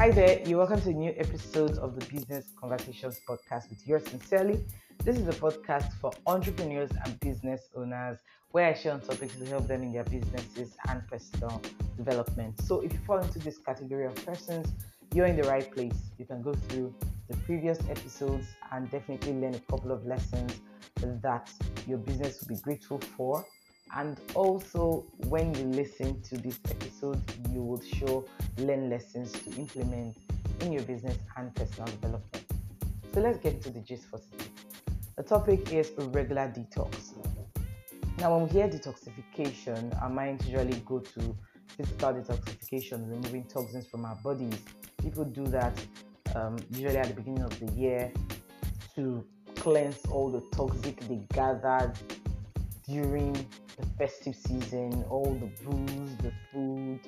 Hi there, you're welcome to a new episode of the Business Conversations podcast with yours sincerely. This is a podcast for entrepreneurs and business owners where I share on topics to help them in their businesses and personal development. So, if you fall into this category of persons, you're in the right place. You can go through the previous episodes and definitely learn a couple of lessons that your business will be grateful for and also when you listen to this episode you will sure learn lessons to implement in your business and personal development. So let's get into the gist for today. The topic is regular detox. Now when we hear detoxification our minds usually go to physical detoxification removing toxins from our bodies. People do that um, usually at the beginning of the year to cleanse all the toxic they gathered during the festive season, all the booze, the food,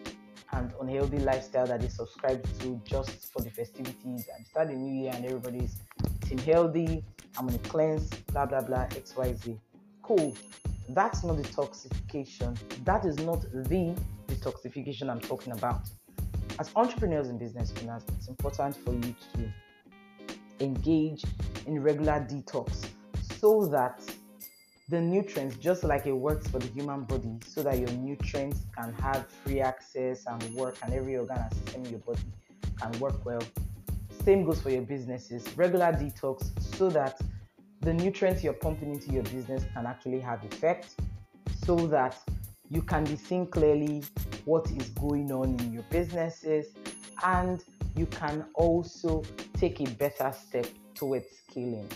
and unhealthy lifestyle that they subscribe to just for the festivities and start the new year and everybody's eating healthy. I'm gonna cleanse, blah blah blah, XYZ. Cool. That's not detoxification. That is not the detoxification I'm talking about. As entrepreneurs and business owners, it's important for you to engage in regular detox so that the nutrients, just like it works for the human body, so that your nutrients can have free access and work, and every organ and system in your body can work well. Same goes for your businesses. Regular detox, so that the nutrients you're pumping into your business can actually have effect, so that you can be seeing clearly what is going on in your businesses, and you can also take a better step towards scaling.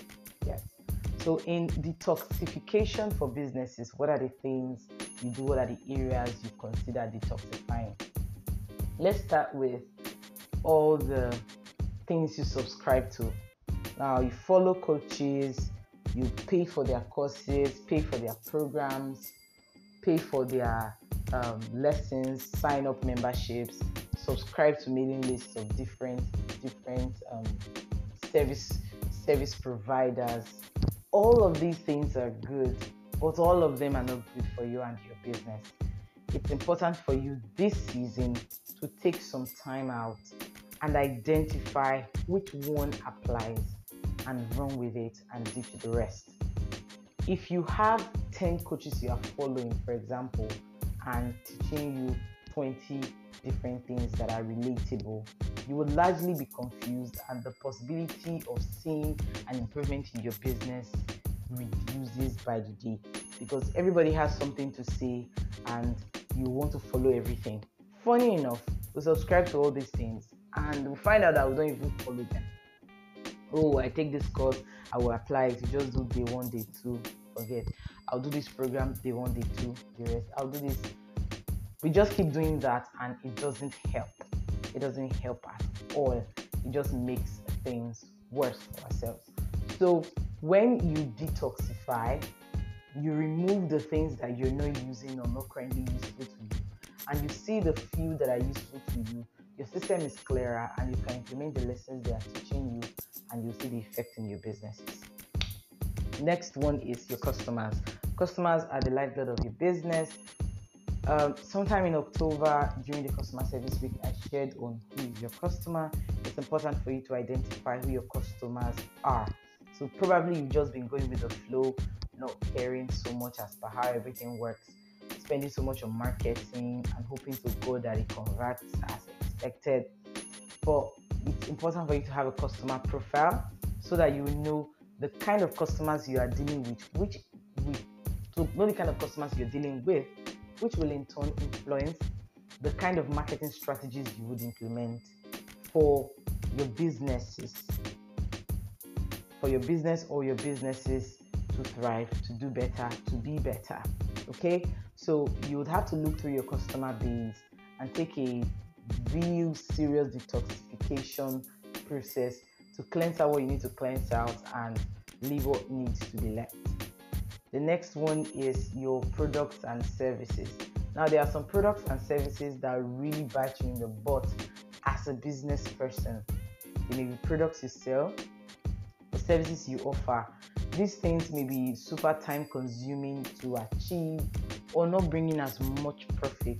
So, in detoxification for businesses, what are the things you do? What are the areas you consider detoxifying? Let's start with all the things you subscribe to. Now, you follow coaches, you pay for their courses, pay for their programs, pay for their um, lessons, sign up memberships, subscribe to mailing lists of different different um, service service providers all of these things are good, but all of them are not good for you and your business. It's important for you this season to take some time out and identify which one applies and run with it and ditch the rest. If you have 10 coaches you are following, for example, and teaching you 20 different things that are relatable, you will largely be confused, and the possibility of seeing an improvement in your business reduces by the day because everybody has something to say and you want to follow everything. Funny enough, we subscribe to all these things and we find out that we don't even follow them. Oh, I take this course, I will apply it. Just do day one, day two, forget. I'll do this program day one, day two, the rest. I'll do this we just keep doing that and it doesn't help. It doesn't help at all. It just makes things worse for ourselves. So when you detoxify, you remove the things that you're not using or not currently useful to you, and you see the few that are useful to you. Your system is clearer, and you can implement the lessons they are teaching you, and you see the effect in your businesses. Next one is your customers. Customers are the lifeblood of your business. Um, sometime in October during the customer service week, I shared on who is your customer. It's important for you to identify who your customers are. So probably you've just been going with the flow, not caring so much as to how everything works, spending so much on marketing and hoping to go that it converts as expected. But it's important for you to have a customer profile so that you know the kind of customers you are dealing with, which we so know the kind of customers you're dealing with which will in turn influence the kind of marketing strategies you would implement for your businesses, for your business or your businesses to thrive, to do better, to be better. Okay, so you would have to look through your customer base and take a real serious detoxification process to cleanse out what you need to cleanse out and leave what needs to be left. The next one is your products and services. Now, there are some products and services that really bite you in the butt as a business person. They may be products you sell or services you offer. These things may be super time consuming to achieve or not bringing as much profit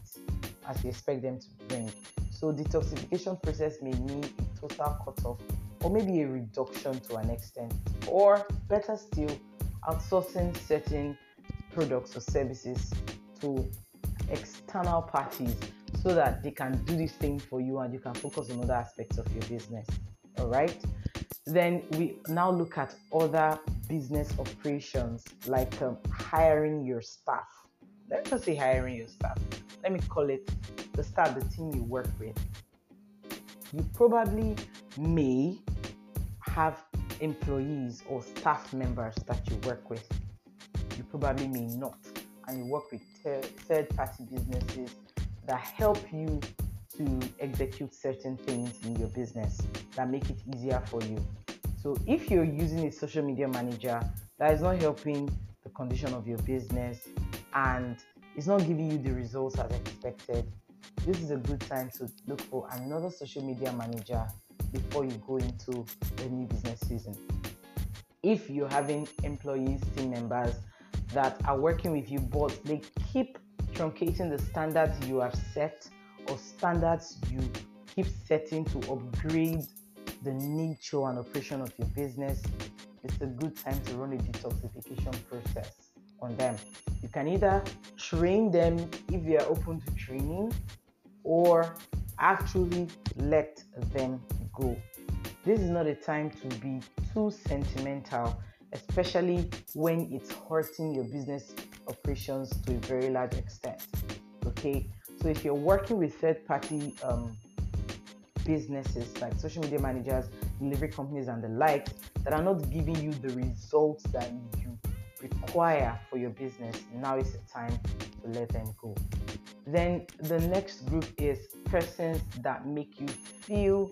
as you expect them to bring. So detoxification process may mean a total cutoff or maybe a reduction to an extent, or better still, outsourcing certain products or services to external parties so that they can do this thing for you and you can focus on other aspects of your business. All right. Then we now look at other business operations like um, hiring your staff. Let me not say hiring your staff. Let me call it the staff, the team you work with. You probably may have employees or staff members that you work with. You probably may not. And you work with third party businesses that help you to execute certain things in your business that make it easier for you. So if you're using a social media manager that is not helping the condition of your business and it's not giving you the results as expected, this is a good time to look for another social media manager before you go into the new business season. If you're having employees, team members that are working with you, but they keep truncating the standards you have set or standards you keep setting to upgrade the nature and operation of your business, it's a good time to run a detoxification process on them. You can either train them if they are open to training or actually let them go. This is not a time to be too sentimental, especially when it's hurting your business operations to a very large extent. Okay, so if you're working with third party um, businesses like social media managers, delivery companies, and the like that are not giving you the results that you require for your business, now is the time to let them go. Then the next group is persons that make you feel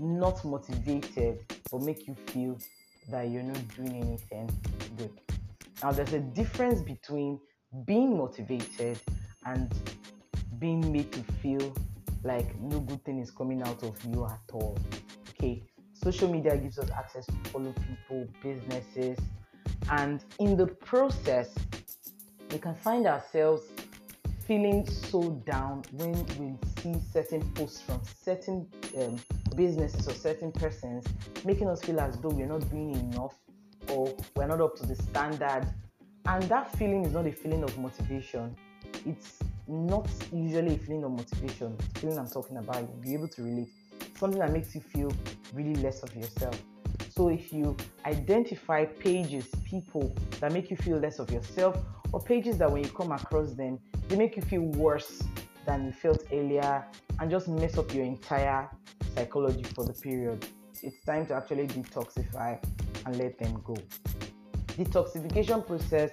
not motivated but make you feel that you're not doing anything good. Now, there's a difference between being motivated and being made to feel like no good thing is coming out of you at all. Okay, social media gives us access to follow people, businesses, and in the process, we can find ourselves feeling so down when we see certain posts from certain um, businesses or certain persons making us feel as though we're not doing enough or we're not up to the standard. And that feeling is not a feeling of motivation. It's not usually a feeling of motivation. The feeling I'm talking about, you'll be able to relate. Something that makes you feel really less of yourself. So if you identify pages, people that make you feel less of yourself, or pages that when you come across them, they make you feel worse than you felt earlier and just mess up your entire psychology for the period. It's time to actually detoxify and let them go. Detoxification process,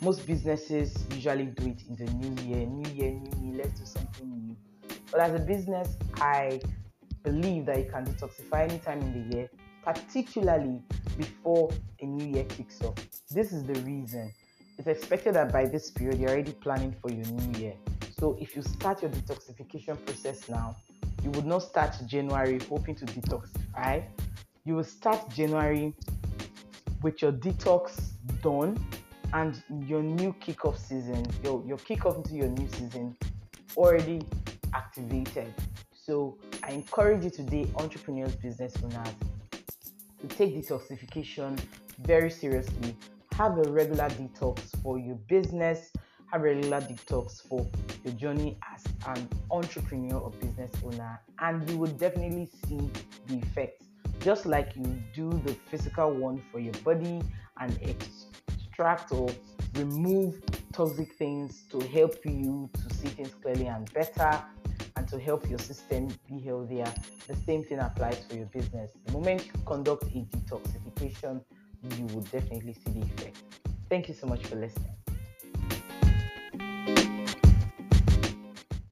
most businesses usually do it in the new year. New year, new me, let's do something new. But as a business, I believe that you can detoxify anytime in the year, particularly before a new year kicks off. This is the reason. It's expected that by this period, you're already planning for your new year. So if you start your detoxification process now, you would not start January hoping to detoxify. You will start January with your detox done and your new kickoff season, your, your kickoff into your new season already activated. So I encourage you today, entrepreneurs, business owners, to take detoxification very seriously. Have a regular detox for your business, have regular detox for your journey as an entrepreneur or business owner, and you will definitely see the effects. Just like you do the physical one for your body and extract or remove toxic things to help you to see things clearly and better and to help your system be healthier. The same thing applies for your business. The moment you conduct a detoxification, you will definitely see the effect. Thank you so much for listening.